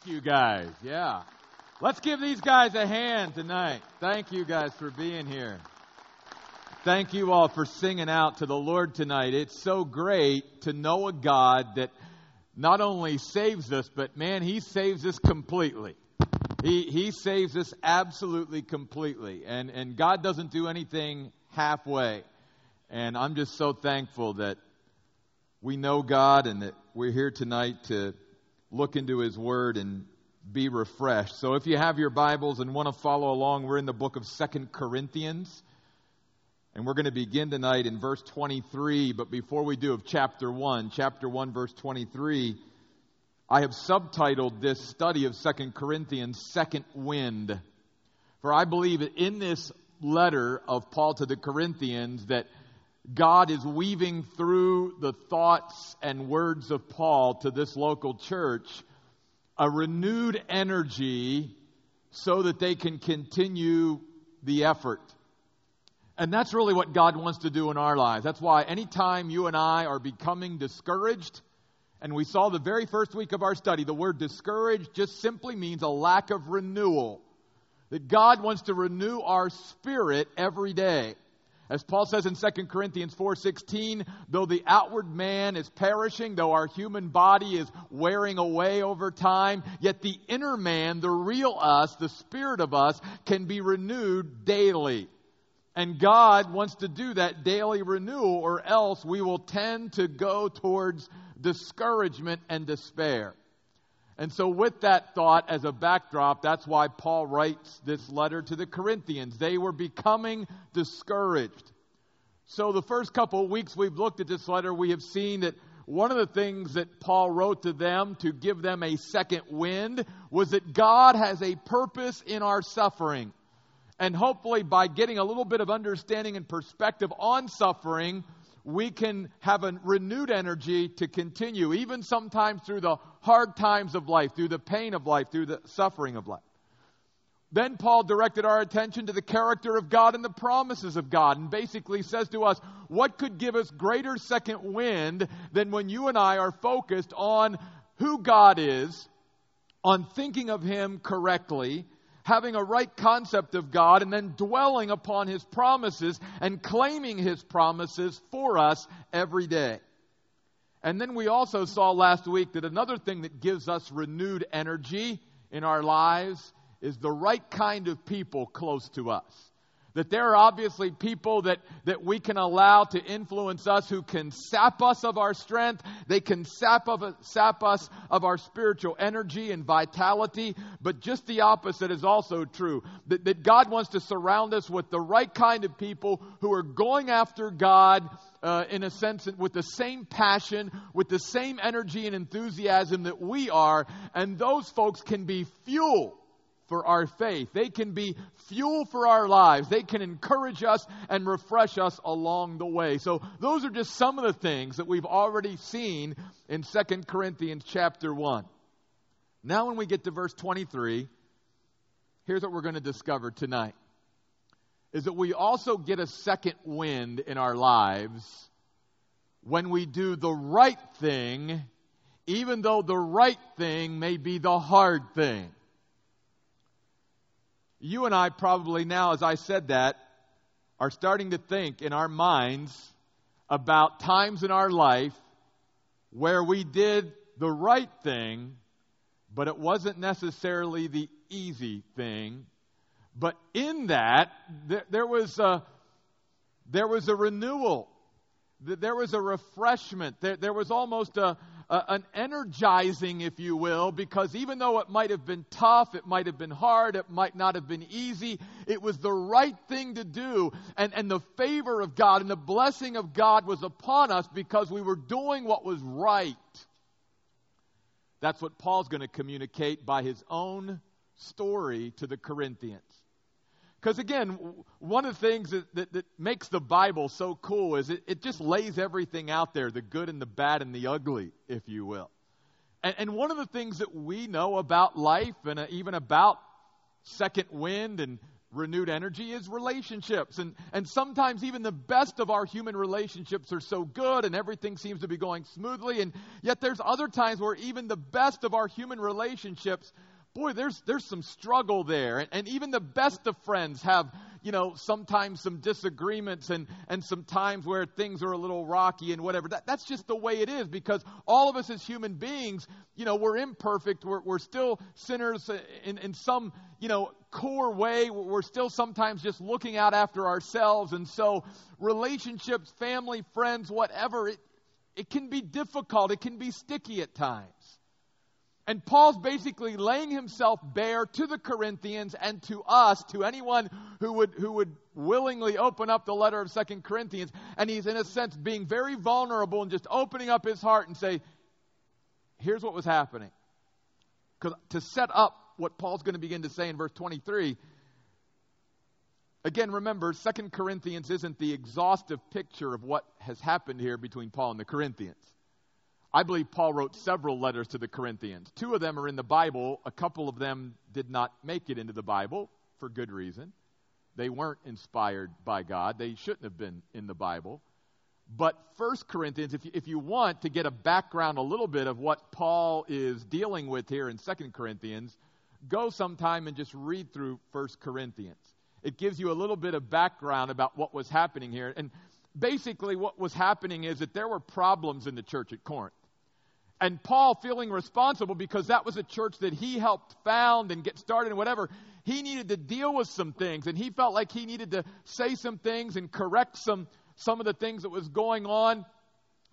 Thank you guys. Yeah. Let's give these guys a hand tonight. Thank you guys for being here. Thank you all for singing out to the Lord tonight. It's so great to know a God that not only saves us, but man, He saves us completely. He, he saves us absolutely completely. And, and God doesn't do anything halfway. And I'm just so thankful that we know God and that we're here tonight to look into His Word and be refreshed. So if you have your Bibles and want to follow along, we're in the book of Second Corinthians. And we're going to begin tonight in verse 23. But before we do, of chapter 1, chapter 1, verse 23, I have subtitled this study of Second Corinthians, Second Wind. For I believe in this letter of Paul to the Corinthians that God is weaving through the thoughts and words of Paul to this local church a renewed energy so that they can continue the effort. And that's really what God wants to do in our lives. That's why anytime you and I are becoming discouraged, and we saw the very first week of our study, the word discouraged just simply means a lack of renewal. That God wants to renew our spirit every day. As Paul says in 2 Corinthians 4:16, though the outward man is perishing, though our human body is wearing away over time, yet the inner man, the real us, the spirit of us can be renewed daily. And God wants to do that daily renewal or else we will tend to go towards discouragement and despair. And so, with that thought as a backdrop, that's why Paul writes this letter to the Corinthians. They were becoming discouraged. So, the first couple of weeks we've looked at this letter, we have seen that one of the things that Paul wrote to them to give them a second wind was that God has a purpose in our suffering. And hopefully, by getting a little bit of understanding and perspective on suffering, we can have a renewed energy to continue, even sometimes through the hard times of life, through the pain of life, through the suffering of life. Then Paul directed our attention to the character of God and the promises of God, and basically says to us, what could give us greater second wind than when you and I are focused on who God is, on thinking of Him correctly, having a right concept of God and then dwelling upon His promises and claiming His promises for us every day. And then we also saw last week that another thing that gives us renewed energy in our lives is the right kind of people close to us. That there are obviously people that, that we can allow to influence us who can sap us of our strength. They can sap, of, sap us of our spiritual energy and vitality. But just the opposite is also true. That, that God wants to surround us with the right kind of people who are going after God uh, in a sense, with the same passion, with the same energy and enthusiasm that we are. And those folks can be fuel for our faith. They can be fuel for our lives. They can encourage us and refresh us along the way. So those are just some of the things that we've already seen in 2 Corinthians chapter 1. Now when we get to verse 23, here's what we're going to discover tonight. Is that we also get a second wind in our lives when we do the right thing, even though the right thing may be the hard thing. You and I probably now, as I said that, are starting to think in our minds about times in our life where we did the right thing, but it wasn't necessarily the easy thing. But in that, there, there was a, there was a renewal. There was a refreshment. There, there was almost a, uh, an energizing, if you will, because even though it might have been tough, it might have been hard, it might not have been easy, it was the right thing to do. And, and the favor of God and the blessing of God was upon us because we were doing what was right. That's what Paul's going to communicate by his own story to the Corinthians. Because again, one of the things that, that, that, makes the Bible so cool is it, it just lays everything out there the good and the bad and the ugly, if you will. And, and one of the things that we know about life and uh, even about second wind and renewed energy is relationships. And, and sometimes even the best of our human relationships are so good and everything seems to be going smoothly. And yet there's other times where even the best of our human relationships, boy, there's, there's some struggle there. And, and even the best of friends have, you know, sometimes some disagreements and, and some times where things are a little rocky and whatever. That, that's just the way it is because all of us as human beings, you know, we're imperfect. We're, we're still sinners in, in some, you know, core way. We're still sometimes just looking out after ourselves. And so relationships, family, friends, whatever, it, it can be difficult. It can be sticky at times. And Paul's basically laying himself bare to the Corinthians and to us, to anyone who would, who would willingly open up the letter of Second Corinthians. And he's, in a sense, being very vulnerable and just opening up his heart and say, here's what was happening. Because to set up what Paul's going to begin to say in verse 23, again, remember, Second Corinthians isn't the exhaustive picture of what has happened here between Paul and the Corinthians. I believe Paul wrote several letters to the Corinthians. Two of them are in the Bible. A couple of them did not make it into the Bible for good reason. They weren't inspired by God. They shouldn't have been in the Bible. But First Corinthians, if you, if you want to get a background a little bit of what Paul is dealing with here in Second Corinthians, go sometime and just read through First Corinthians. It gives you a little bit of background about what was happening here. And basically, what was happening is that there were problems in the church at Corinth. And Paul, feeling responsible because that was a church that he helped found and get started and whatever, he needed to deal with some things. And he felt like he needed to say some things and correct some, some of the things that was going on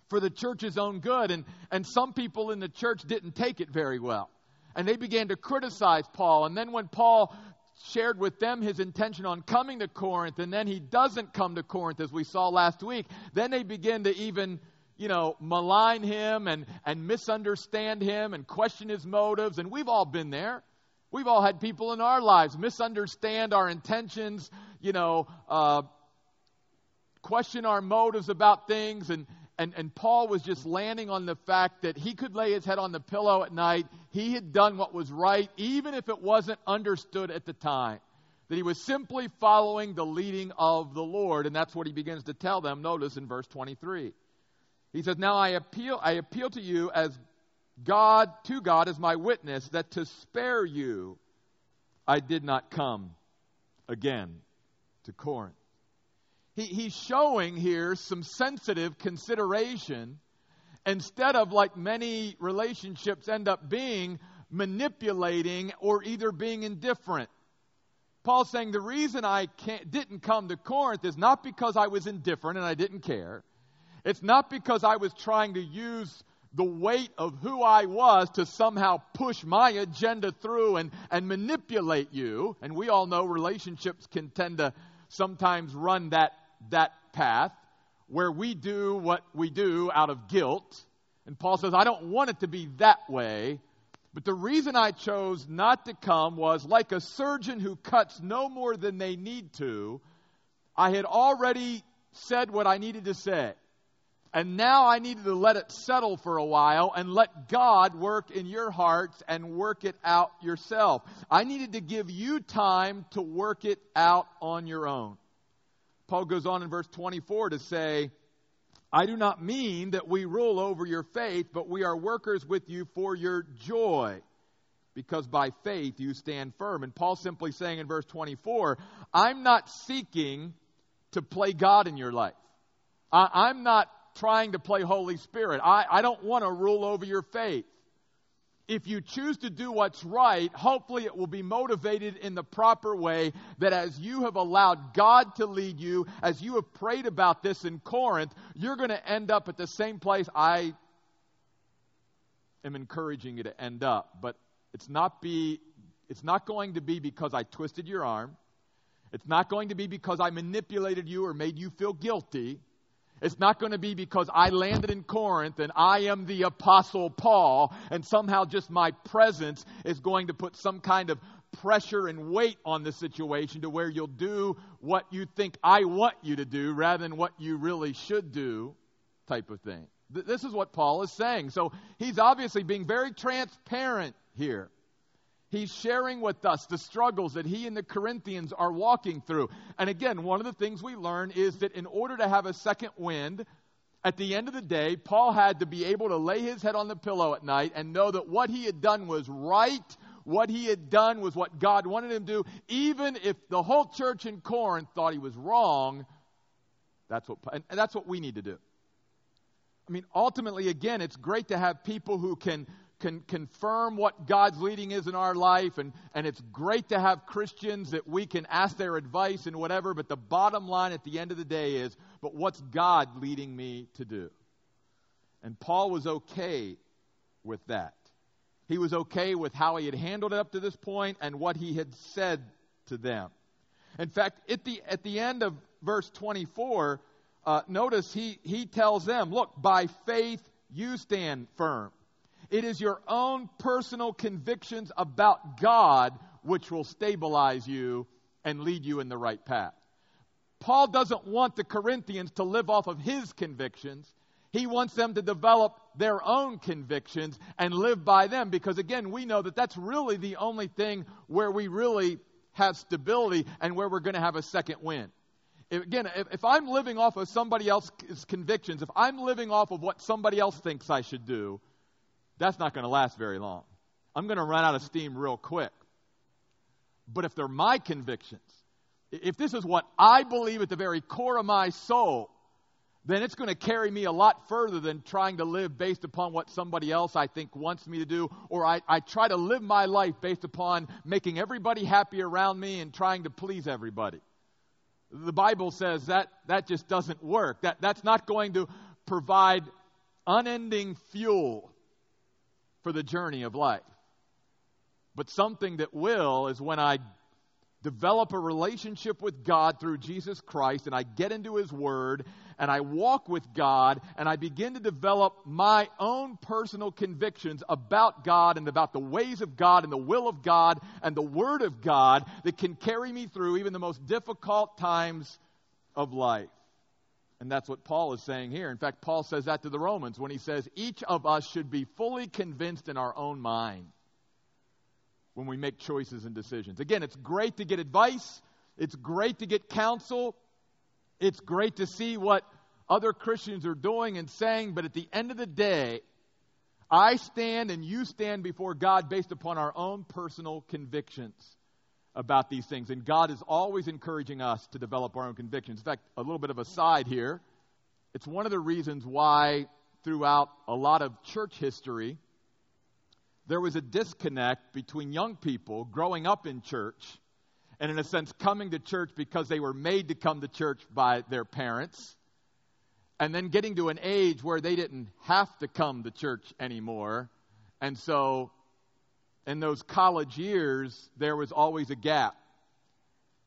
for the church's own good. And, and some people in the church didn't take it very well. And they began to criticize Paul. And then when Paul shared with them his intention on coming to Corinth, and then he doesn't come to Corinth, as we saw last week, then they begin to even you know, malign him and, and misunderstand him and question his motives. And we've all been there. We've all had people in our lives misunderstand our intentions, you know, uh, question our motives about things. And, and, and Paul was just landing on the fact that he could lay his head on the pillow at night. He had done what was right, even if it wasn't understood at the time. That he was simply following the leading of the Lord. And that's what he begins to tell them. Notice in verse 23. He says, Now I appeal, I appeal to you as God, to God as my witness, that to spare you I did not come again to Corinth. He, he's showing here some sensitive consideration instead of like many relationships end up being manipulating or either being indifferent. Paul's saying the reason I didn't come to Corinth is not because I was indifferent and I didn't care. It's not because I was trying to use the weight of who I was to somehow push my agenda through and, and manipulate you. And we all know relationships can tend to sometimes run that, that path where we do what we do out of guilt. And Paul says, I don't want it to be that way. But the reason I chose not to come was like a surgeon who cuts no more than they need to, I had already said what I needed to say. And now I needed to let it settle for a while and let God work in your hearts and work it out yourself. I needed to give you time to work it out on your own. Paul goes on in verse 24 to say, I do not mean that we rule over your faith, but we are workers with you for your joy, because by faith you stand firm. And Paul's simply saying in verse 24, I'm not seeking to play God in your life. I, am not trying to play Holy Spirit. I, I don't want to rule over your faith. If you choose to do what's right, hopefully it will be motivated in the proper way that as you have allowed God to lead you, as you have prayed about this in Corinth, you're going to end up at the same place I am encouraging you to end up. But it's not be it's not going to be because I twisted your arm. It's not going to be because I manipulated you or made you feel guilty. It's not going to be because I landed in Corinth and I am the Apostle Paul, and somehow just my presence is going to put some kind of pressure and weight on the situation to where you'll do what you think I want you to do rather than what you really should do, type of thing. This is what Paul is saying. So he's obviously being very transparent here. He's sharing with us the struggles that he and the Corinthians are walking through. And again, one of the things we learn is that in order to have a second wind, at the end of the day, Paul had to be able to lay his head on the pillow at night and know that what he had done was right. What he had done was what God wanted him to do. Even if the whole church in Corinth thought he was wrong, that's what, and that's what we need to do. I mean, ultimately, again, it's great to have people who can can confirm what God's leading is in our life, and, and it's great to have Christians that we can ask their advice and whatever, but the bottom line at the end of the day is, but what's God leading me to do? And Paul was okay with that. He was okay with how he had handled it up to this point and what he had said to them. In fact, at the, at the end of verse 24, uh, notice he, he tells them, Look, by faith you stand firm. It is your own personal convictions about God which will stabilize you and lead you in the right path. Paul doesn't want the Corinthians to live off of his convictions. He wants them to develop their own convictions and live by them because, again, we know that that's really the only thing where we really have stability and where we're going to have a second win. If, again, if, if I'm living off of somebody else's convictions, if I'm living off of what somebody else thinks I should do, that's not going to last very long. I'm going to run out of steam real quick. But if they're my convictions, if this is what I believe at the very core of my soul, then it's going to carry me a lot further than trying to live based upon what somebody else I think wants me to do, or I, I try to live my life based upon making everybody happy around me and trying to please everybody. The Bible says that that just doesn't work. That, that's not going to provide unending fuel for the journey of life. But something that will is when I develop a relationship with God through Jesus Christ and I get into His Word and I walk with God and I begin to develop my own personal convictions about God and about the ways of God and the will of God and the Word of God that can carry me through even the most difficult times of life. And that's what Paul is saying here. In fact, Paul says that to the Romans when he says, each of us should be fully convinced in our own mind when we make choices and decisions. Again, it's great to get advice, it's great to get counsel, it's great to see what other Christians are doing and saying, but at the end of the day, I stand and you stand before God based upon our own personal convictions about these things. And God is always encouraging us to develop our own convictions. In fact, a little bit of a side here. It's one of the reasons why, throughout a lot of church history, there was a disconnect between young people growing up in church and, in a sense, coming to church because they were made to come to church by their parents, and then getting to an age where they didn't have to come to church anymore. And so in those college years, there was always a gap.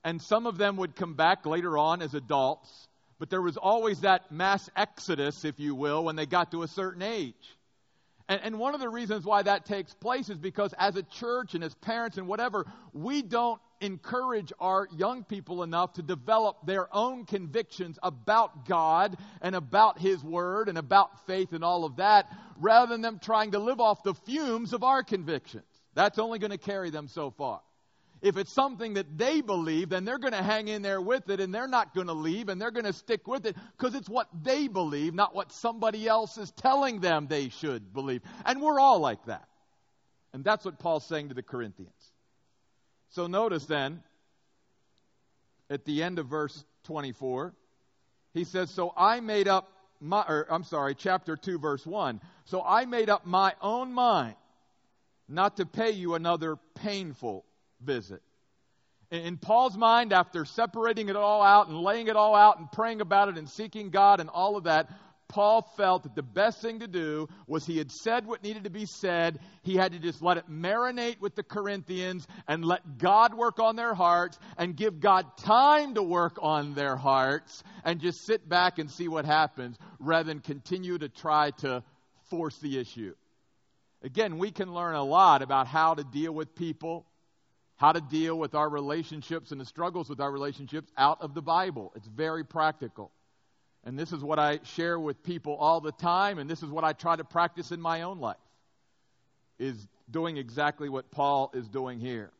And some of them would come back later on as adults, but there was always that mass exodus, if you will, when they got to a certain age. And, and, one of the reasons why that takes place is because as a church and as parents and whatever, we don't encourage our young people enough to develop their own convictions about God and about His Word and about faith and all of that, rather than them trying to live off the fumes of our convictions. That's only going to carry them so far. If it's something that they believe, then they're going to hang in there with it and they're not going to leave and they're going to stick with it because it's what they believe, not what somebody else is telling them they should believe. And we're all like that. And that's what Paul's saying to the Corinthians. So notice then, at the end of verse 24, he says, So I made up my, or I'm sorry, chapter 2, verse 1. So I made up my own mind not to pay you another painful visit. In Paul's mind, after separating it all out and laying it all out and praying about it and seeking God and all of that, Paul felt that the best thing to do was he had said what needed to be said. He had to just let it marinate with the Corinthians and let God work on their hearts and give God time to work on their hearts and just sit back and see what happens rather than continue to try to force the issue. Again, we can learn a lot about how to deal with people, how to deal with our relationships and the struggles with our relationships out of the Bible. It's very practical. And this is what I share with people all the time, and this is what I try to practice in my own life. Is doing exactly what Paul is doing here.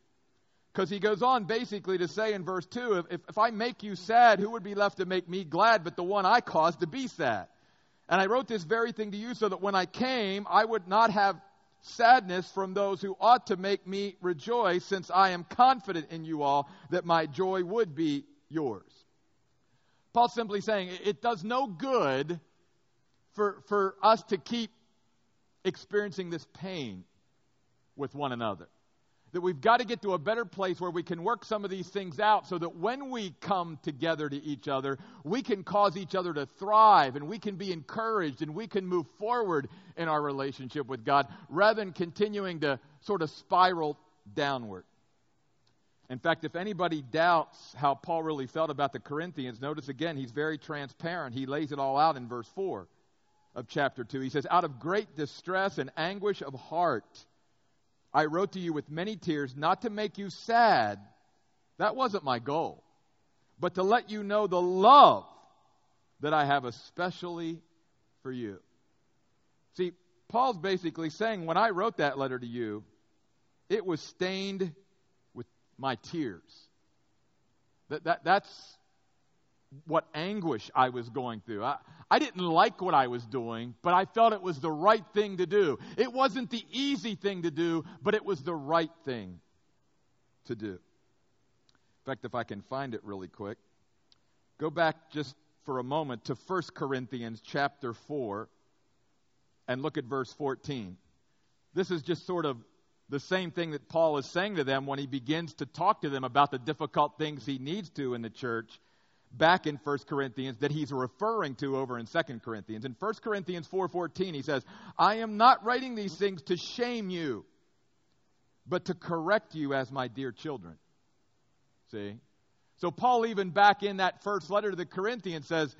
Because he goes on basically to say in verse 2 if, if I make you sad, who would be left to make me glad but the one I caused to be sad? And I wrote this very thing to you so that when I came, I would not have sadness from those who ought to make me rejoice, since I am confident in you all that my joy would be yours. Paul's simply saying it does no good for, for us to keep experiencing this pain with one another. That we've got to get to a better place where we can work some of these things out so that when we come together to each other, we can cause each other to thrive and we can be encouraged and we can move forward in our relationship with God rather than continuing to sort of spiral downward. In fact, if anybody doubts how Paul really felt about the Corinthians, notice again, he's very transparent. He lays it all out in verse 4 of chapter 2. He says, Out of great distress and anguish of heart, I wrote to you with many tears, not to make you sad. That wasn't my goal. But to let you know the love that I have especially for you. See, Paul's basically saying, when I wrote that letter to you, it was stained with my tears. That, that, that's what anguish I was going through. I, I didn't like what I was doing, but I felt it was the right thing to do. It wasn't the easy thing to do, but it was the right thing to do. In fact, if I can find it really quick, go back just for a moment to 1 Corinthians chapter 4 and look at verse 14. This is just sort of the same thing that Paul is saying to them when he begins to talk to them about the difficult things he needs to in the church back in 1 Corinthians that he's referring to over in 2 Corinthians. In 1 Corinthians 4:14 he says, "I am not writing these things to shame you, but to correct you as my dear children." See? So Paul even back in that first letter to the Corinthians says,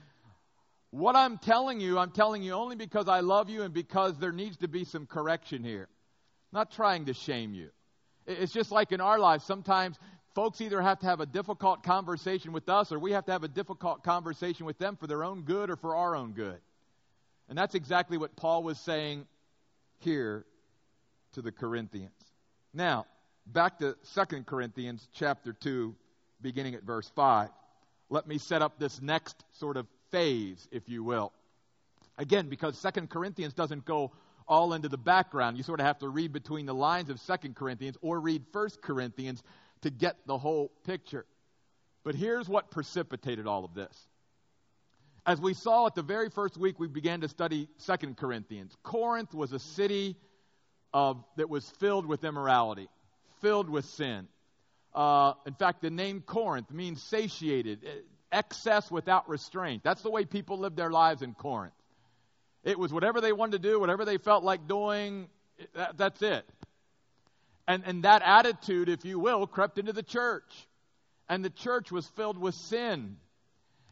"What I'm telling you, I'm telling you only because I love you and because there needs to be some correction here. I'm not trying to shame you." It's just like in our lives. Sometimes folks either have to have a difficult conversation with us or we have to have a difficult conversation with them for their own good or for our own good. And that's exactly what Paul was saying here to the Corinthians. Now, back to 2 Corinthians chapter 2, beginning at verse 5. Let me set up this next sort of phase, if you will. Again, because 2 Corinthians doesn't go all into the background. You sort of have to read between the lines of 2 Corinthians or read 1 Corinthians to get the whole picture. But here's what precipitated all of this. As we saw at the very first week, we began to study Second Corinthians. Corinth was a city of, that was filled with immorality, filled with sin. Uh, in fact, the name Corinth means satiated, eh, excess without restraint. That's the way people lived their lives in Corinth. It was whatever they wanted to do, whatever they felt like doing, that, that's it. And, and that attitude, if you will, crept into the church. And the church was filled with sin.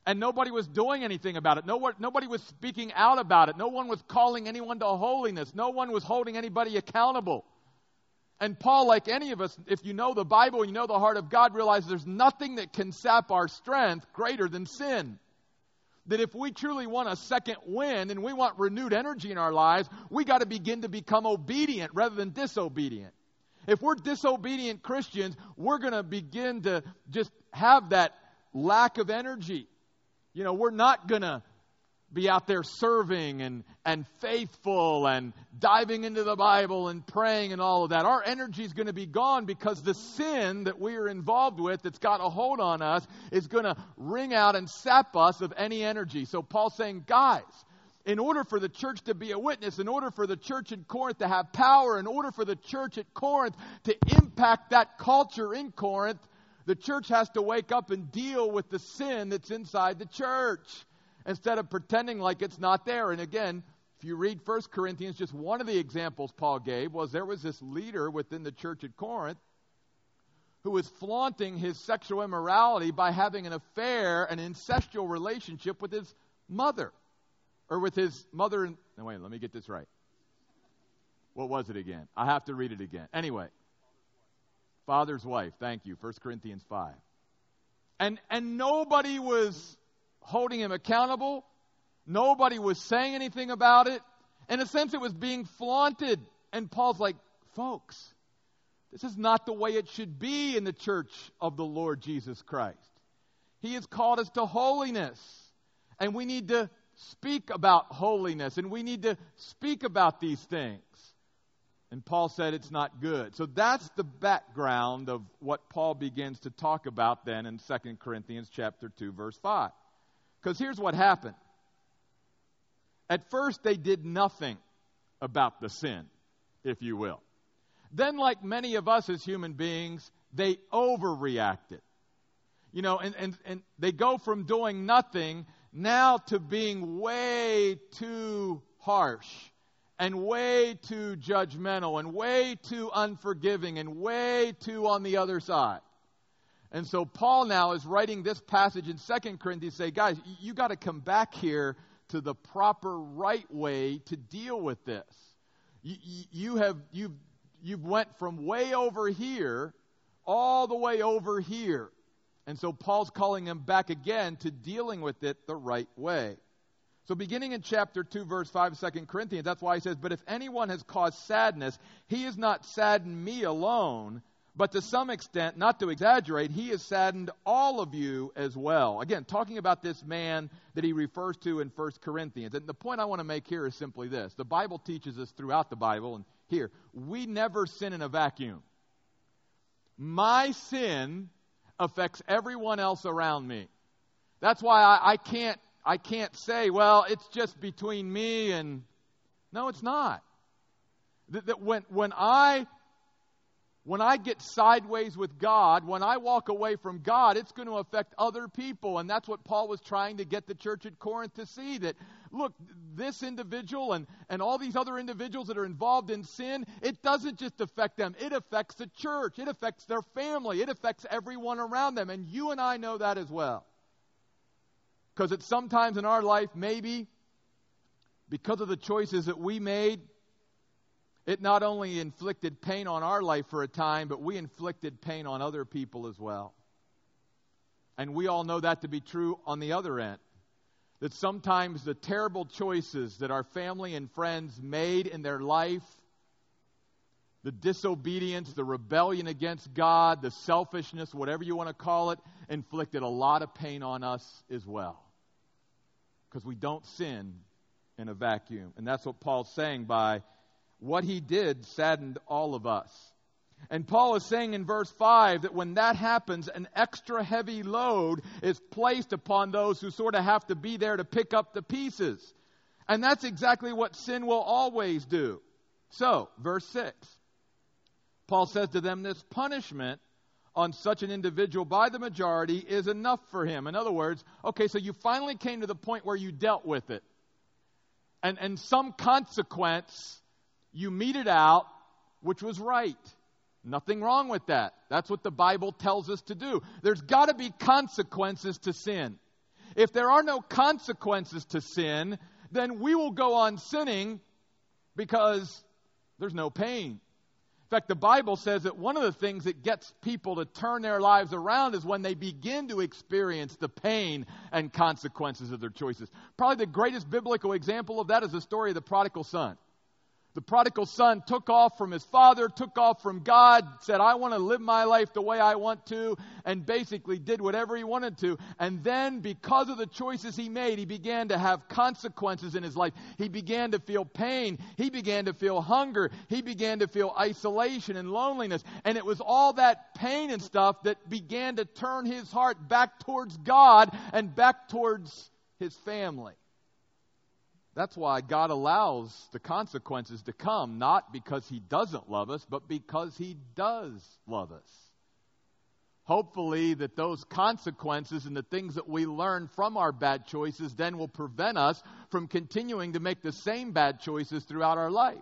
And nobody was doing anything about it. No nobody was speaking out about it. No one was calling anyone to holiness. No one was holding anybody accountable. And Paul, like any of us, if you know the Bible and you know the heart of God, realizes there's nothing that can sap our strength greater than sin. That if we truly want a second wind and we want renewed energy in our lives, we got to begin to become obedient rather than disobedient. If we're disobedient Christians, we're going to begin to just have that lack of energy. You know, we're not going to be out there serving and, and faithful and diving into the Bible and praying and all of that. Our energy is going to be gone because the sin that we are involved with that's got a hold on us is going to wring out and sap us of any energy. So Paul's saying, guys, in order for the church to be a witness, in order for the church in Corinth to have power, in order for the church at Corinth to impact that culture in Corinth, the church has to wake up and deal with the sin that's inside the church instead of pretending like it's not there. And again, if you read 1 Corinthians, just one of the examples Paul gave was there was this leader within the church at Corinth who was flaunting his sexual immorality by having an affair, an incestual relationship with his mother or with his mother and. No, wait, let me get this right. What was it again? I have to read it again. Anyway, father's wife. Thank you. 1 Corinthians 5. And, and nobody was holding him accountable. Nobody was saying anything about it. In a sense, it was being flaunted. And Paul's like, folks, this is not the way it should be in the church of the Lord Jesus Christ. He has called us to holiness, and we need to speak about holiness, and we need to speak about these things. And Paul said it's not good. So that's the background of what Paul begins to talk about then in 2 Corinthians chapter 2 verse 5. Cuz here's what happened. At first they did nothing about the sin, if you will. Then like many of us as human beings, they overreacted. You know, and, and, and they go from doing nothing now to being way too harsh and way too judgmental and way too unforgiving and way too on the other side. And so Paul now is writing this passage in 2 Corinthians say, guys, you got to come back here to the proper right way to deal with this. You, you have you've you've went from way over here all the way over here. And so Paul's calling them back again to dealing with it the right way. So, beginning in chapter 2, verse 5 2 Corinthians, that's why he says, But if anyone has caused sadness, he has not saddened me alone, but to some extent, not to exaggerate, he has saddened all of you as well. Again, talking about this man that he refers to in 1 Corinthians. And the point I want to make here is simply this the Bible teaches us throughout the Bible, and here, we never sin in a vacuum. My sin affects everyone else around me. That's why I, I can't I can't say, well, it's just between me and. No, it's not. That, that when, when I when I get sideways with God, when I walk away from God, it's going to affect other people. And that's what Paul was trying to get the church at Corinth to see that, look, this individual and, and all these other individuals that are involved in sin, it doesn't just affect them, it affects the church, it affects their family, it affects everyone around them. And you and I know that as well. Because it's sometimes in our life, maybe because of the choices that we made, it not only inflicted pain on our life for a time, but we inflicted pain on other people as well. And we all know that to be true on the other end. That sometimes the terrible choices that our family and friends made in their life, the disobedience, the rebellion against God, the selfishness, whatever you want to call it, inflicted a lot of pain on us as well because we don't sin in a vacuum. And that's what Paul's saying by what he did saddened all of us. And Paul is saying in verse 5 that when that happens, an extra heavy load is placed upon those who sort of have to be there to pick up the pieces. And that's exactly what sin will always do. So, verse 6, Paul says to them, This punishment on such an individual by the majority is enough for him. In other words, okay, so you finally came to the point where you dealt with it. And, and some consequence, you meted out, which was right. Nothing wrong with that. That's what the Bible tells us to do. There's got to be consequences to sin. If there are no consequences to sin, then we will go on sinning because there's no pain. In fact, the Bible says that one of the things that gets people to turn their lives around is when they begin to experience the pain and consequences of their choices. Probably the greatest biblical example of that is the story of the prodigal son. The prodigal son took off from his father, took off from God, said, I want to live my life the way I want to, and basically did whatever he wanted to. And then, because of the choices he made, he began to have consequences in his life. He began to feel pain. He began to feel hunger. He began to feel isolation and loneliness. And it was all that pain and stuff that began to turn his heart back towards God and back towards his family. That's why God allows the consequences to come, not because He doesn't love us, but because He does love us. Hopefully, that those consequences and the things that we learn from our bad choices then will prevent us from continuing to make the same bad choices throughout our life.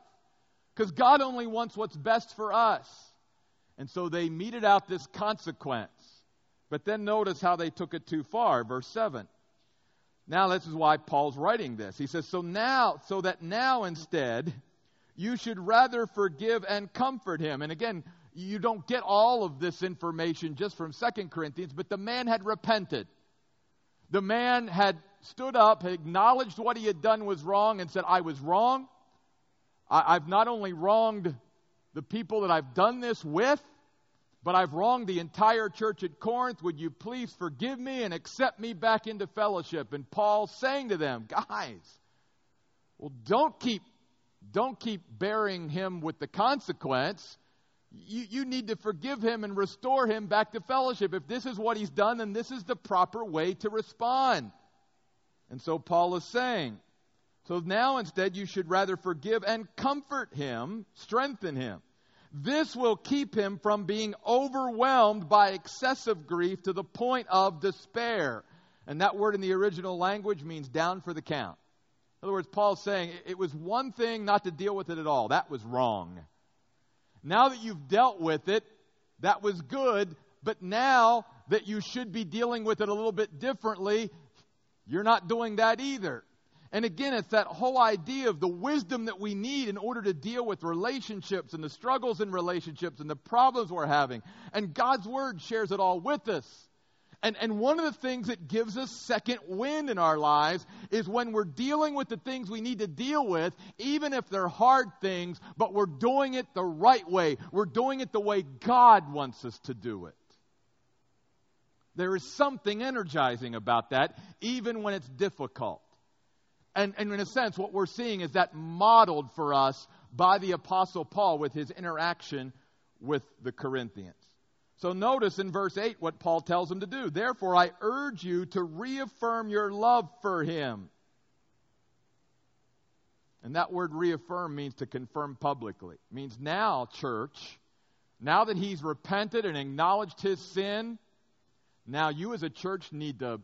Because God only wants what's best for us. And so they meted out this consequence. But then notice how they took it too far. Verse 7. Now, this is why Paul's writing this. He says, So now, so that now instead, you should rather forgive and comfort him. And again, you don't get all of this information just from Second Corinthians, but the man had repented. The man had stood up, had acknowledged what he had done was wrong, and said, I was wrong. I, have not only wronged the people that I've done this with, but I've wronged the entire church at Corinth. Would you please forgive me and accept me back into fellowship? And Paul's saying to them, guys, well, don't keep, don't keep bearing him with the consequence. You, you need to forgive him and restore him back to fellowship. If this is what he's done, then this is the proper way to respond. And so Paul is saying, so now instead you should rather forgive and comfort him, strengthen him. This will keep him from being overwhelmed by excessive grief to the point of despair. And that word in the original language means down for the count. In other words, Paul's saying it was one thing not to deal with it at all. That was wrong. Now that you've dealt with it, that was good. But now that you should be dealing with it a little bit differently, you're not doing that either. And again, it's that whole idea of the wisdom that we need in order to deal with relationships and the struggles in relationships and the problems we're having. And God's Word shares it all with us. And, and one of the things that gives us second wind in our lives is when we're dealing with the things we need to deal with, even if they're hard things, but we're doing it the right way. We're doing it the way God wants us to do it. There is something energizing about that, even when it's difficult. And, and in a sense, what we're seeing is that modeled for us by the Apostle Paul with his interaction with the Corinthians. So notice in verse 8 what Paul tells them to do. Therefore, I urge you to reaffirm your love for him. And that word reaffirm means to confirm publicly. It means now, church, now that he's repented and acknowledged his sin, now you as a church need to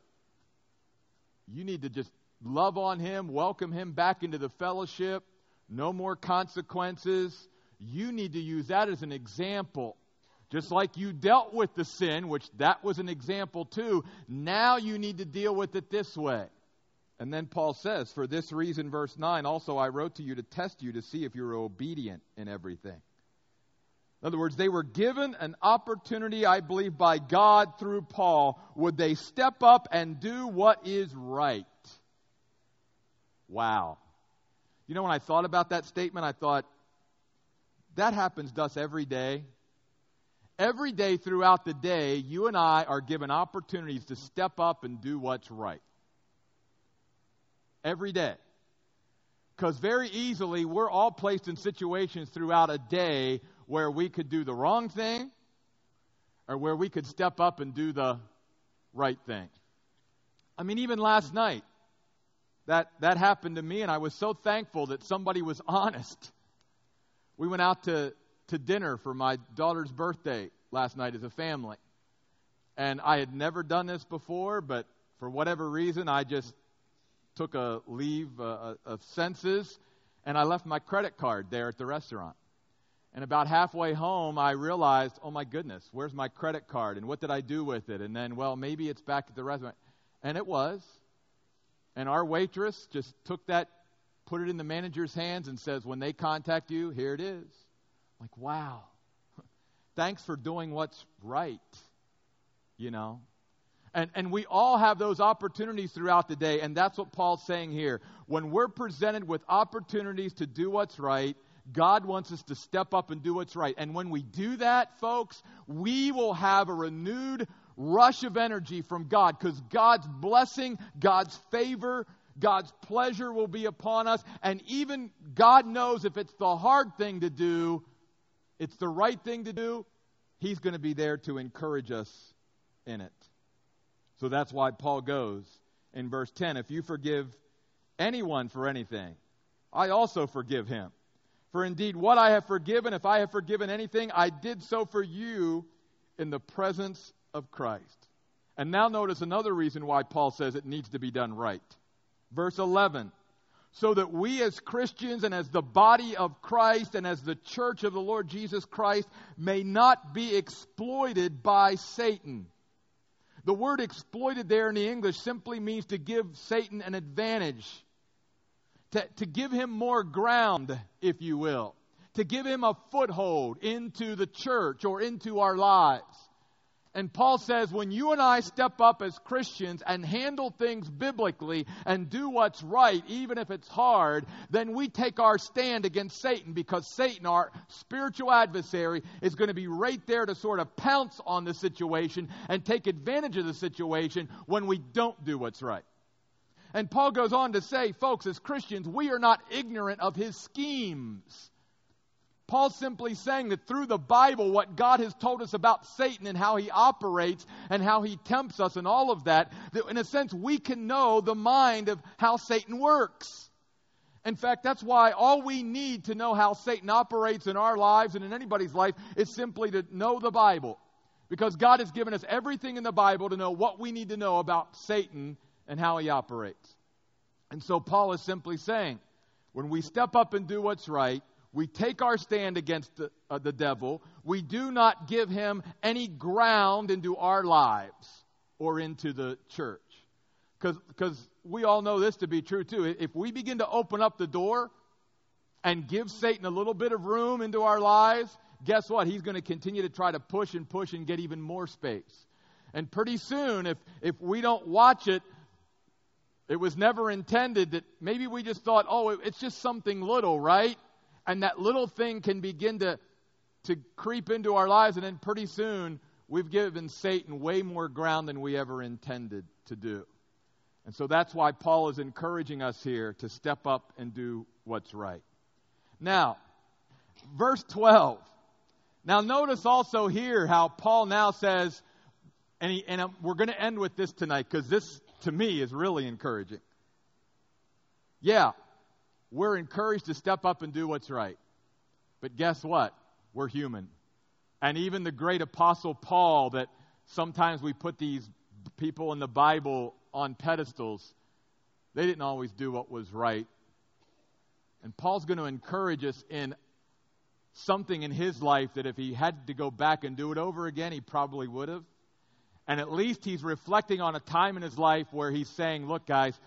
you need to just love on him, welcome him back into the fellowship, no more consequences. You need to use that as an example. Just like you dealt with the sin, which that was an example too, now you need to deal with it this way. And then Paul says, For this reason, verse 9, also I wrote to you to test you to see if you are obedient in everything. In other words, they were given an opportunity, I believe, by God through Paul. Would they step up and do what is right? Wow. You know, when I thought about that statement, I thought, that happens to us every day. Every day throughout the day, you and I are given opportunities to step up and do what's right. Every day. Because very easily, we're all placed in situations throughout a day where we could do the wrong thing or where we could step up and do the right thing. I mean, even last night, that, that happened to me, and I was so thankful that somebody was honest. We went out to, to dinner for my daughter's birthday last night as a family. And I had never done this before, but for whatever reason, I just took a leave uh, of senses and I left my credit card there at the restaurant. And about halfway home, I realized, oh my goodness, where's my credit card? And what did I do with it? And then, well, maybe it's back at the restaurant. And it was. And our waitress just took that, put it in the manager's hands, and says, When they contact you, here it is. Like, wow. Thanks for doing what's right. You know? And, and we all have those opportunities throughout the day, and that's what Paul's saying here. When we're presented with opportunities to do what's right, God wants us to step up and do what's right. And when we do that, folks, we will have a renewed rush of energy from God because God's blessing, God's favor, God's pleasure will be upon us. And even God knows if it's the hard thing to do, it's the right thing to do, He's going to be there to encourage us in it. So that's why Paul goes in verse 10 if you forgive anyone for anything, I also forgive him. For indeed, what I have forgiven, if I have forgiven anything, I did so for you in the presence of Christ. And now notice another reason why Paul says it needs to be done right. Verse 11 so that we as Christians and as the body of Christ and as the church of the Lord Jesus Christ may not be exploited by Satan. The word exploited there in the English simply means to give Satan an advantage, to, to give him more ground, if you will, to give him a foothold into the church or into our lives. And Paul says when you and I step up as Christians and handle things biblically and do what's right, even if it's hard, then we take our stand against Satan because Satan, our spiritual adversary, is going to be right there to sort of pounce on the situation and take advantage of the situation when we don't do what's right. And Paul goes on to say, folks, as Christians, we are not ignorant of his schemes. Paul's simply saying that through the Bible, what God has told us about Satan and how he operates and how he tempts us and all of that, that in a sense we can know the mind of how Satan works. In fact, that's why all we need to know how Satan operates in our lives and in anybody's life is simply to know the Bible. Because God has given us everything in the Bible to know what we need to know about Satan and how he operates. And so Paul is simply saying, when we step up and do what's right, we take our stand against the, uh, the devil. We do not give him any ground into our lives or into the church. Because we all know this to be true too. If we begin to open up the door and give Satan a little bit of room into our lives, guess what? He's going to continue to try to push and push and get even more space. And pretty soon, if, if we don't watch it, it was never intended that maybe we just thought, oh, it's just something little, right? And that little thing can begin to, to creep into our lives, and then pretty soon we've given Satan way more ground than we ever intended to do. And so that's why Paul is encouraging us here to step up and do what's right. Now, verse 12. Now, notice also here how Paul now says, and, he, and we're going to end with this tonight because this, to me, is really encouraging. Yeah, we're encouraged to step up and do what's right. But guess what? We're human. And even the great apostle Paul, that sometimes we put these people in the Bible on pedestals, they didn't always do what was right. And Paul's going to encourage us in something in his life that if he had to go back and do it over again, he probably would have. And at least he's reflecting on a time in his life where he's saying, Look, guys,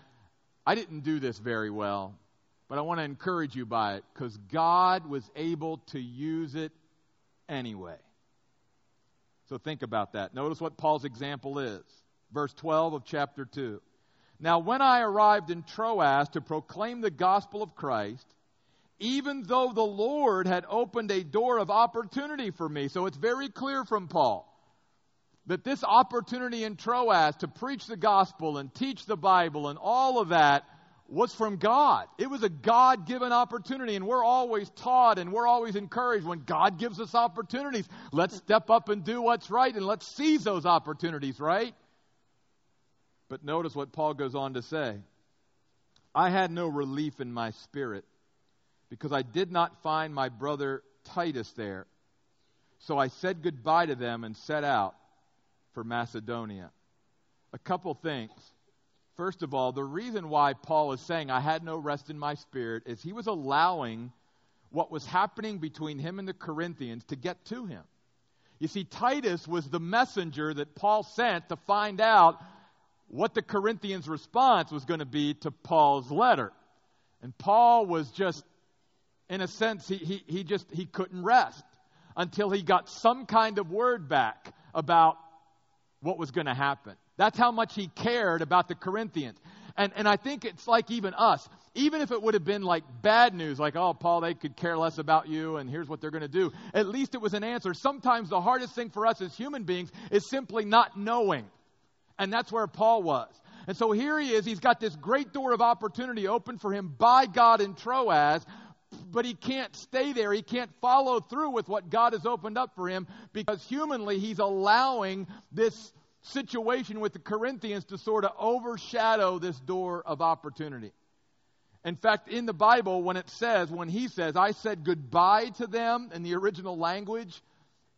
I didn't do this very well. But I want to encourage you by it because God was able to use it anyway. So think about that. Notice what Paul's example is. Verse 12 of chapter 2. Now, when I arrived in Troas to proclaim the gospel of Christ, even though the Lord had opened a door of opportunity for me, so it's very clear from Paul that this opportunity in Troas to preach the gospel and teach the Bible and all of that was from God. It was a God given opportunity, and we're always taught and we're always encouraged when God gives us opportunities. Let's step up and do what's right and let's seize those opportunities, right? But notice what Paul goes on to say I had no relief in my spirit because I did not find my brother Titus there. So I said goodbye to them and set out for Macedonia. A couple things. First of all, the reason why Paul is saying, I had no rest in my spirit, is he was allowing what was happening between him and the Corinthians to get to him. You see, Titus was the messenger that Paul sent to find out what the Corinthians' response was going to be to Paul's letter. And Paul was just, in a sense, he, he, he just he couldn't rest until he got some kind of word back about what was going to happen. That's how much he cared about the Corinthians. And, and I think it's like even us. Even if it would have been like bad news, like, oh, Paul, they could care less about you and here's what they're going to do, at least it was an answer. Sometimes the hardest thing for us as human beings is simply not knowing. And that's where Paul was. And so here he is. He's got this great door of opportunity open for him by God in Troas, but he can't stay there. He can't follow through with what God has opened up for him because humanly he's allowing this situation with the Corinthians to sort of overshadow this door of opportunity. In fact, in the Bible, when it says, when he says, I said goodbye to them in the original language,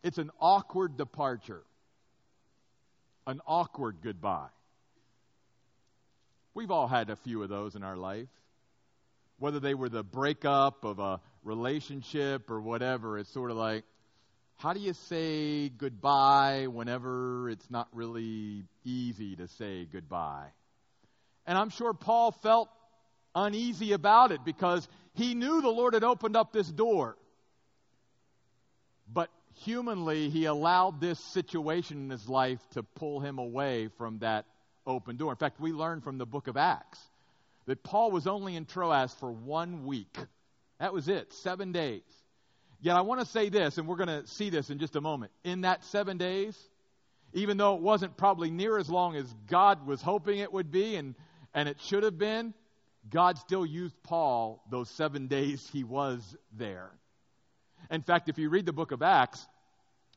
it's an awkward departure. An awkward goodbye. We've all had a few of those in our life. Whether they were the breakup of a relationship or whatever, it's sort of like, how do you say goodbye whenever it's not really easy to say goodbye? And I'm sure Paul felt uneasy about it because he knew the Lord had opened up this door. But humanly, he allowed this situation in his life to pull him away from that open door. In fact, we learn from the book of Acts that Paul was only in Troas for one week. That was it, seven days. Yet I want to say this, and we're going to see this in just a moment. In that seven days, even though it wasn't probably near as long as God was hoping it would be and, and it should have been, God still used Paul those seven days he was there. In fact, if you read the book of Acts,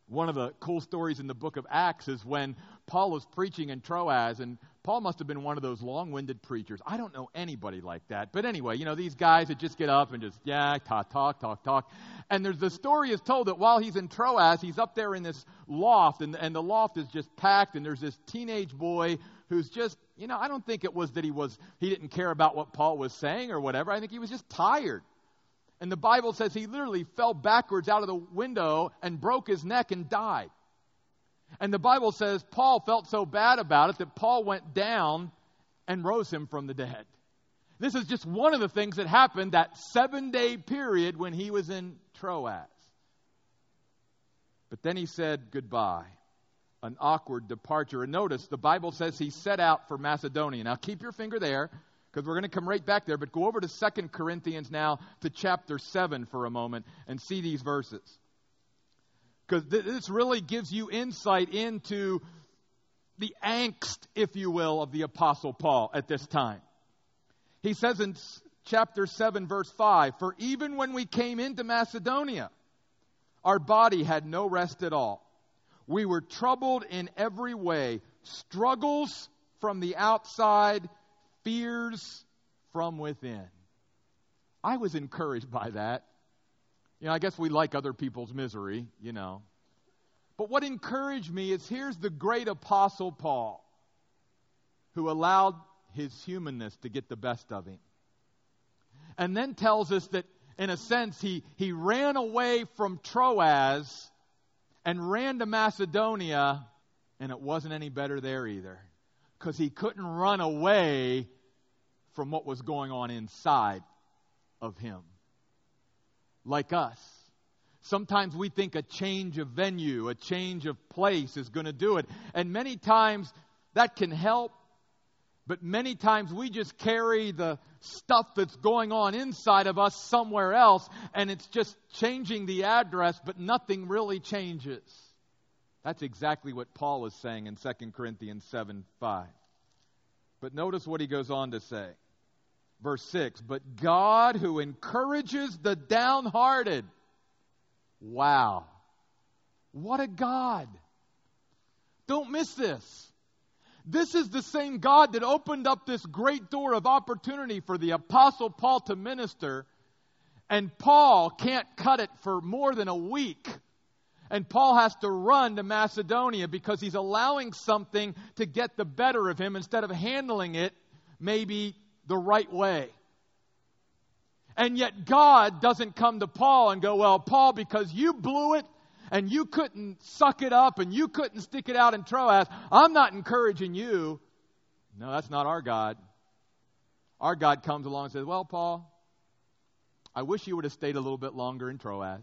one of the cool stories in the book of Acts is when Paul was preaching in Troas, and Paul must have been one of those long winded preachers. I don't know anybody like that. But anyway, you know, these guys that just get up and just, yeah, talk, talk, talk, talk. And there's the story is told that while he's in Troas, he's up there in this loft, and, and the loft is just packed, and there's this teenage boy who's just, you know, I don't think it was that he was, he didn't care about what Paul was saying or whatever. I think he was just tired. And the Bible says he literally fell backwards out of the window and broke his neck and died. And the Bible says Paul felt so bad about it that Paul went down and rose him from the dead. This is just one of the things that happened that seven day period when he was in Troas. But then he said goodbye, an awkward departure. And notice the Bible says he set out for Macedonia. Now keep your finger there because we're going to come right back there, but go over to Second Corinthians now to chapter 7 for a moment and see these verses because this really gives you insight into the angst, if you will, of the Apostle Paul at this time. He says in chapter 7, verse 5 For even when we came into Macedonia, our body had no rest at all. We were troubled in every way, struggles from the outside, fears from within. I was encouraged by that. You know, I guess we like other people's misery, you know. But what encouraged me is here's the great apostle Paul who allowed his humanness to get the best of him. And then tells us that, in a sense, he, he ran away from Troas and ran to Macedonia, and it wasn't any better there either. Because he couldn't run away from what was going on inside of him like us. Sometimes we think a change of venue, a change of place is going to do it. And many times that can help, but many times we just carry the stuff that's going on inside of us somewhere else, and it's just changing the address, but nothing really changes. That's exactly what Paul is saying in 2 Corinthians 7 5. But notice what he goes on to say. Verse 6 But God who encourages the downhearted. Wow. What a God. Don't miss this. This is the same God that opened up this great door of opportunity for the Apostle Paul to minister. And Paul can't cut it for more than a week. And Paul has to run to Macedonia because he's allowing something to get the better of him instead of handling it maybe the right way. And yet God doesn't come to Paul and go, Well, Paul, because you blew it and you couldn't suck it up and you couldn't stick it out in Troas, I'm not encouraging you. No, that's not our God. Our God comes along and says, Well, Paul, I wish you would have stayed a little bit longer in Troas.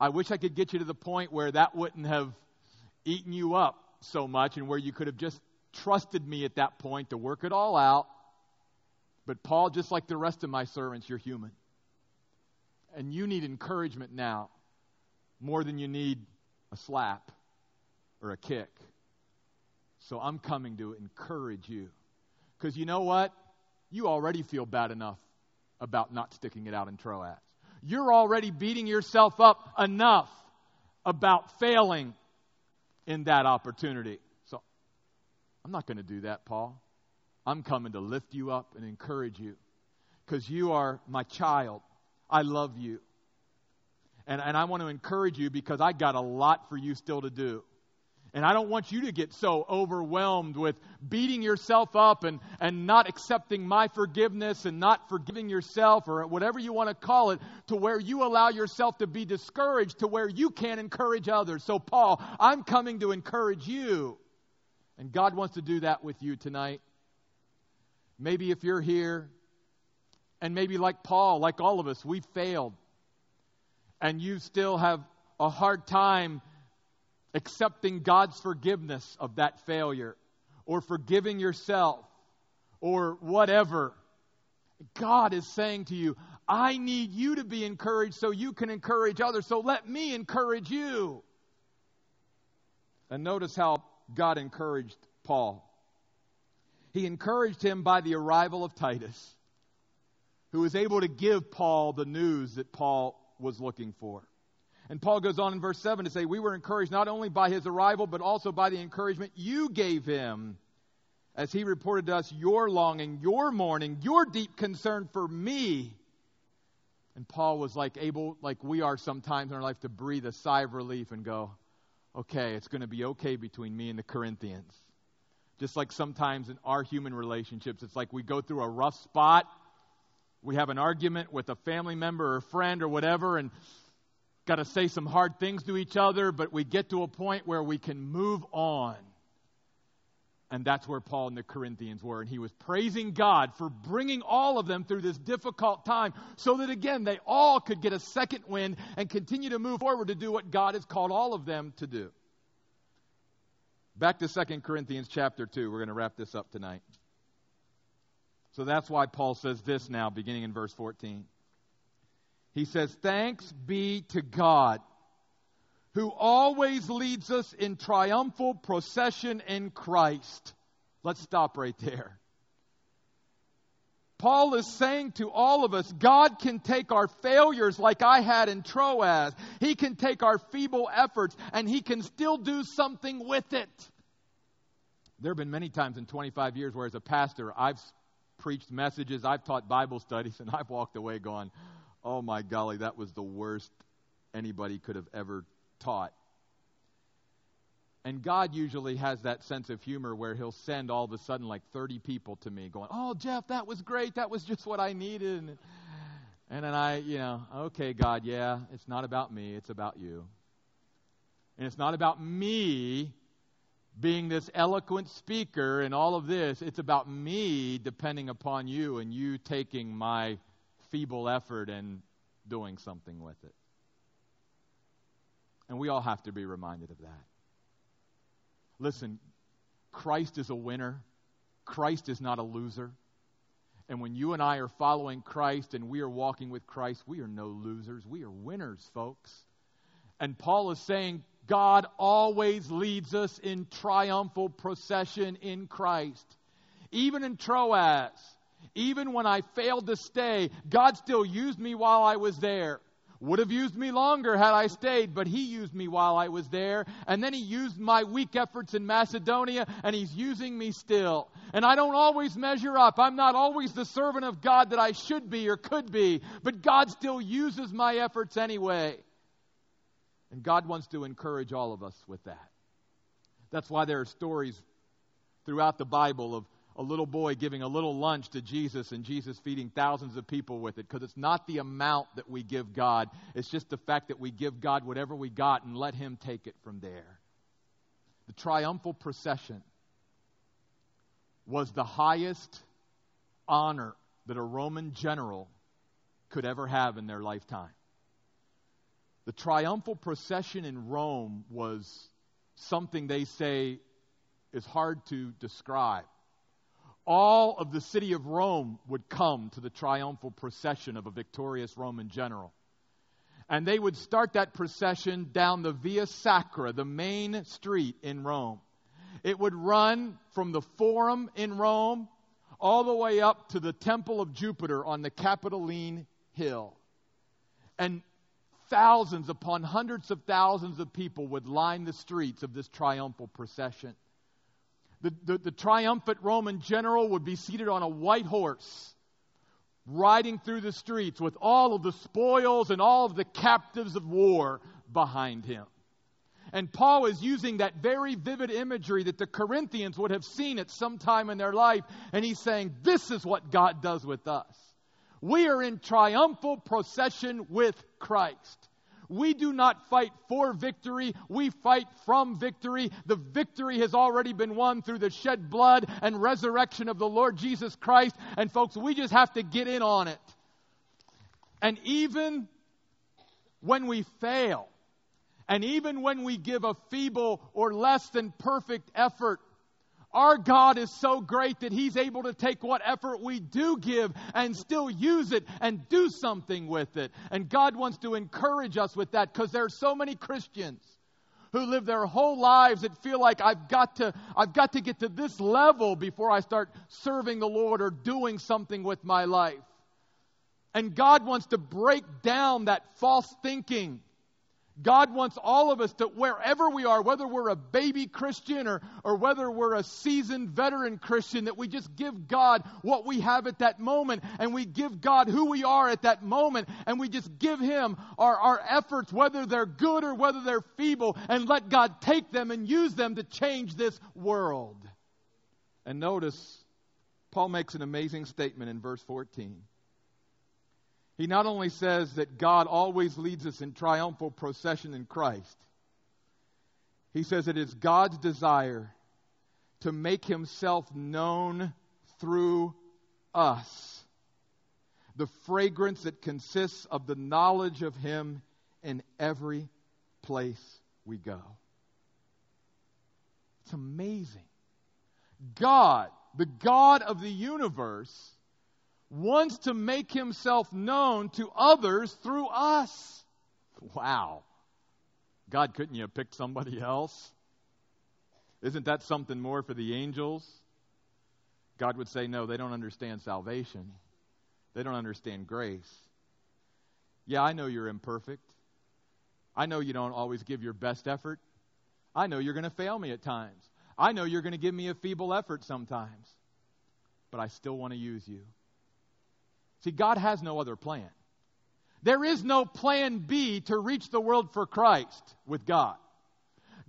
I wish I could get you to the point where that wouldn't have eaten you up so much and where you could have just trusted me at that point to work it all out. But Paul, just like the rest of my servants, you're human. And you need encouragement now more than you need a slap or a kick. So I'm coming to encourage you. Because you know what? You already feel bad enough about not sticking it out in Troas. You're already beating yourself up enough about failing in that opportunity. So I'm not going to do that, Paul. I'm coming to lift you up and encourage you because you are my child. I love you. And, and I want to encourage you because I got a lot for you still to do. And I don't want you to get so overwhelmed with beating yourself up and, and not accepting my forgiveness and not forgiving yourself or whatever you want to call it to where you allow yourself to be discouraged to where you can't encourage others. So, Paul, I'm coming to encourage you. And God wants to do that with you tonight. Maybe if you're here, and maybe like Paul, like all of us, we failed, and you still have a hard time accepting God's forgiveness of that failure or forgiving yourself or whatever, God is saying to you, I need you to be encouraged so you can encourage others. So let me encourage you. And notice how God encouraged Paul. He encouraged him by the arrival of Titus, who was able to give Paul the news that Paul was looking for. And Paul goes on in verse 7 to say, We were encouraged not only by his arrival, but also by the encouragement you gave him as he reported to us your longing, your mourning, your deep concern for me. And Paul was like able, like we are sometimes in our life, to breathe a sigh of relief and go, okay, it's going to be okay between me and the Corinthians. Just like sometimes in our human relationships, it's like we go through a rough spot. We have an argument with a family member or friend or whatever, and got to say some hard things to each other, but we get to a point where we can move on. And that's where Paul and the Corinthians were. And he was praising God for bringing all of them through this difficult time so that, again, they all could get a second wind and continue to move forward to do what God has called all of them to do. Back to 2 Corinthians chapter 2. We're going to wrap this up tonight. So that's why Paul says this now, beginning in verse 14. He says, Thanks be to God, who always leads us in triumphal procession in Christ. Let's stop right there. Paul is saying to all of us, God can take our failures like I had in Troas. He can take our feeble efforts and He can still do something with it. There have been many times in 25 years where, as a pastor, I've preached messages, I've taught Bible studies, and I've walked away going, oh my golly, that was the worst anybody could have ever taught. And God usually has that sense of humor where He'll send all of a sudden like 30 people to me going, Oh, Jeff, that was great. That was just what I needed. And then I, you know, okay, God, yeah, it's not about me, it's about you. And it's not about me being this eloquent speaker and all of this. It's about me depending upon you and you taking my feeble effort and doing something with it. And we all have to be reminded of that. Listen, Christ is a winner. Christ is not a loser. And when you and I are following Christ and we are walking with Christ, we are no losers. We are winners, folks. And Paul is saying God always leads us in triumphal procession in Christ. Even in Troas, even when I failed to stay, God still used me while I was there. Would have used me longer had I stayed, but He used me while I was there. And then He used my weak efforts in Macedonia, and He's using me still. And I don't always measure up. I'm not always the servant of God that I should be or could be, but God still uses my efforts anyway. And God wants to encourage all of us with that. That's why there are stories throughout the Bible of a little boy giving a little lunch to Jesus and Jesus feeding thousands of people with it because it's not the amount that we give God, it's just the fact that we give God whatever we got and let Him take it from there. The triumphal procession was the highest honor that a Roman general could ever have in their lifetime. The triumphal procession in Rome was something they say is hard to describe all of the city of Rome would come to the triumphal procession of a victorious Roman general. And they would start that procession down the Via Sacra, the main street in Rome. It would run from the Forum in Rome all the way up to the Temple of Jupiter on the Capitoline Hill. And thousands upon hundreds of thousands of people would line the streets of this triumphal procession. The, the, the, triumphant Roman general would be seated on a white horse, riding through the streets with all of the spoils and all of the captives of war behind him. And Paul is using that very vivid imagery that the Corinthians would have seen at some time in their life, and he's saying, This is what God does with us. We are in triumphal procession with Christ. We do not fight for victory, we fight from victory. The victory has already been won through the shed blood and resurrection of the Lord Jesus Christ. And folks, we just have to get in on it. And even when we fail, And even when we give a feeble or less than perfect effort, our God is so great that He's able to take what effort we do give and still use it and do something with it. And God wants to encourage us with that because there are so many Christians who live their whole lives that feel like I've got to I've got to get to this level before I start serving the Lord or doing something with my life. And God wants to break down that false thinking God wants all of us to, wherever we are, whether we're a baby Christian or, or whether we're a seasoned veteran Christian, that we just give God what we have at that moment and we give God who we are at that moment and we just give Him our, our efforts, whether they're good or whether they're feeble, and let God take them and use them to change this world. And notice, Paul makes an amazing statement in verse 14. He not only says that God always leads us in triumphal procession in Christ, he says it is God's desire to make himself known through us. The fragrance that consists of the knowledge of him in every place we go. It's amazing. God, the God of the universe, wants to make himself known to others through us. Wow. God, couldn't you have picked somebody else? Isn't that something more for the angels? God would say, no, they don't understand salvation. They don't understand grace. Yeah, I know you're imperfect. I know you don't always give your best effort. I know you're going to fail me at times. I know you're going to give me a feeble effort sometimes. But I still want to use you. See, God has no other plan. There is no plan B to reach the world for Christ with God.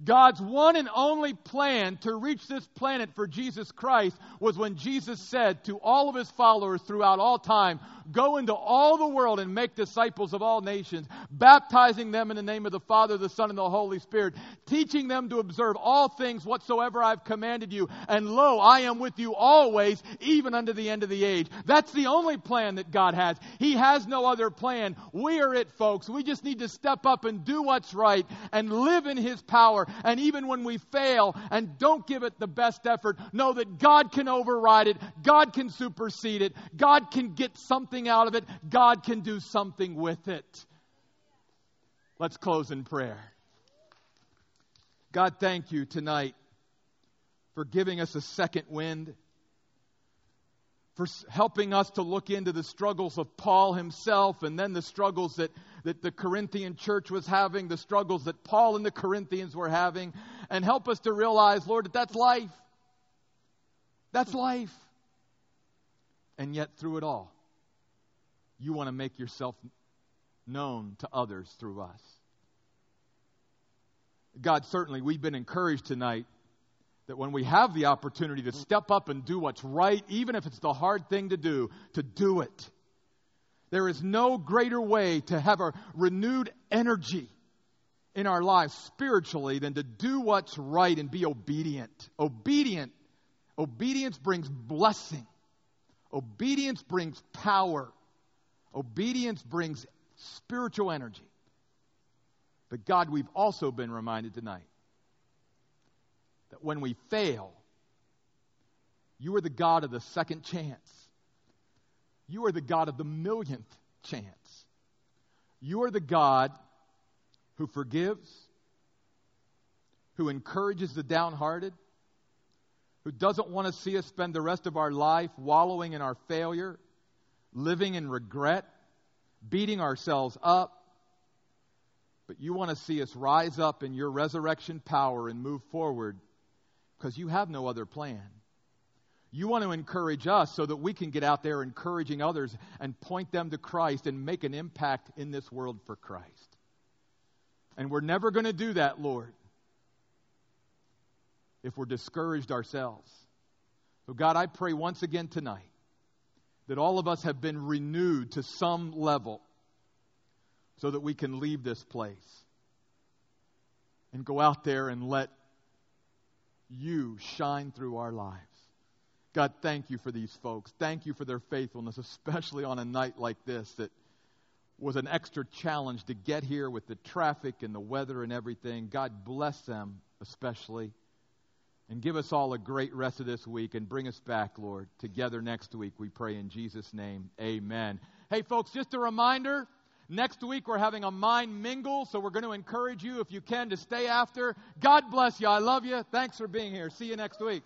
God's one and only plan to reach this planet for Jesus Christ was when Jesus said to all of his followers throughout all time, Go into all the world and make disciples of all nations, baptizing them in the name of the Father, the Son, and the Holy Spirit, teaching them to observe all things whatsoever I've commanded you. And lo, I am with you always, even unto the end of the age. That's the only plan that God has. He has no other plan. We are it, folks. We just need to step up and do what's right and live in His power. And even when we fail and don't give it the best effort, know that God can override it. God can supersede it. God can get something something out of it, God can do something with it. Let's close in prayer. God, thank you tonight for giving us a second wind, for helping us to look into the struggles of Paul himself and then the struggles that, that the Corinthian church was having, the struggles that Paul and the Corinthians were having, and help us to realize, Lord, that that's life. That's life. And yet, through it all, you want to make yourself known to others through us. God, certainly, we've been encouraged tonight that when we have the opportunity to step up and do what's right, even if it's the hard thing to do, to do it. There is no greater way to have a renewed energy in our lives spiritually than to do what's right and be obedient. Obedient. Obedience brings blessing. Obedience brings power. Obedience brings spiritual energy. But God, we've also been reminded tonight that when we fail, you are the God of the second chance. You are the God of the millionth chance. You are the God who forgives, who encourages the downhearted, who doesn't want to see us spend the rest of our life wallowing in our failure living in regret, beating ourselves up. But you want to see us rise up in your resurrection power and move forward because you have no other plan. You want to encourage us so that we can get out there encouraging others and point them to Christ and make an impact in this world for Christ. And we're never going to do that, Lord, if we're discouraged ourselves. So, God, I pray once again tonight that all of us have been renewed to some level so that we can leave this place and go out there and let you shine through our lives. God, thank you for these folks. Thank you for their faithfulness, especially on a night like this that was an extra challenge to get here with the traffic and the weather and everything. God bless them especially. And give us all a great rest of this week and bring us back, Lord, together next week. We pray in Jesus' name. Amen. Hey, folks, just a reminder next week we're having a mind mingle, so we're going to encourage you, if you can, to stay after. God bless you. I love you. Thanks for being here. See you next week.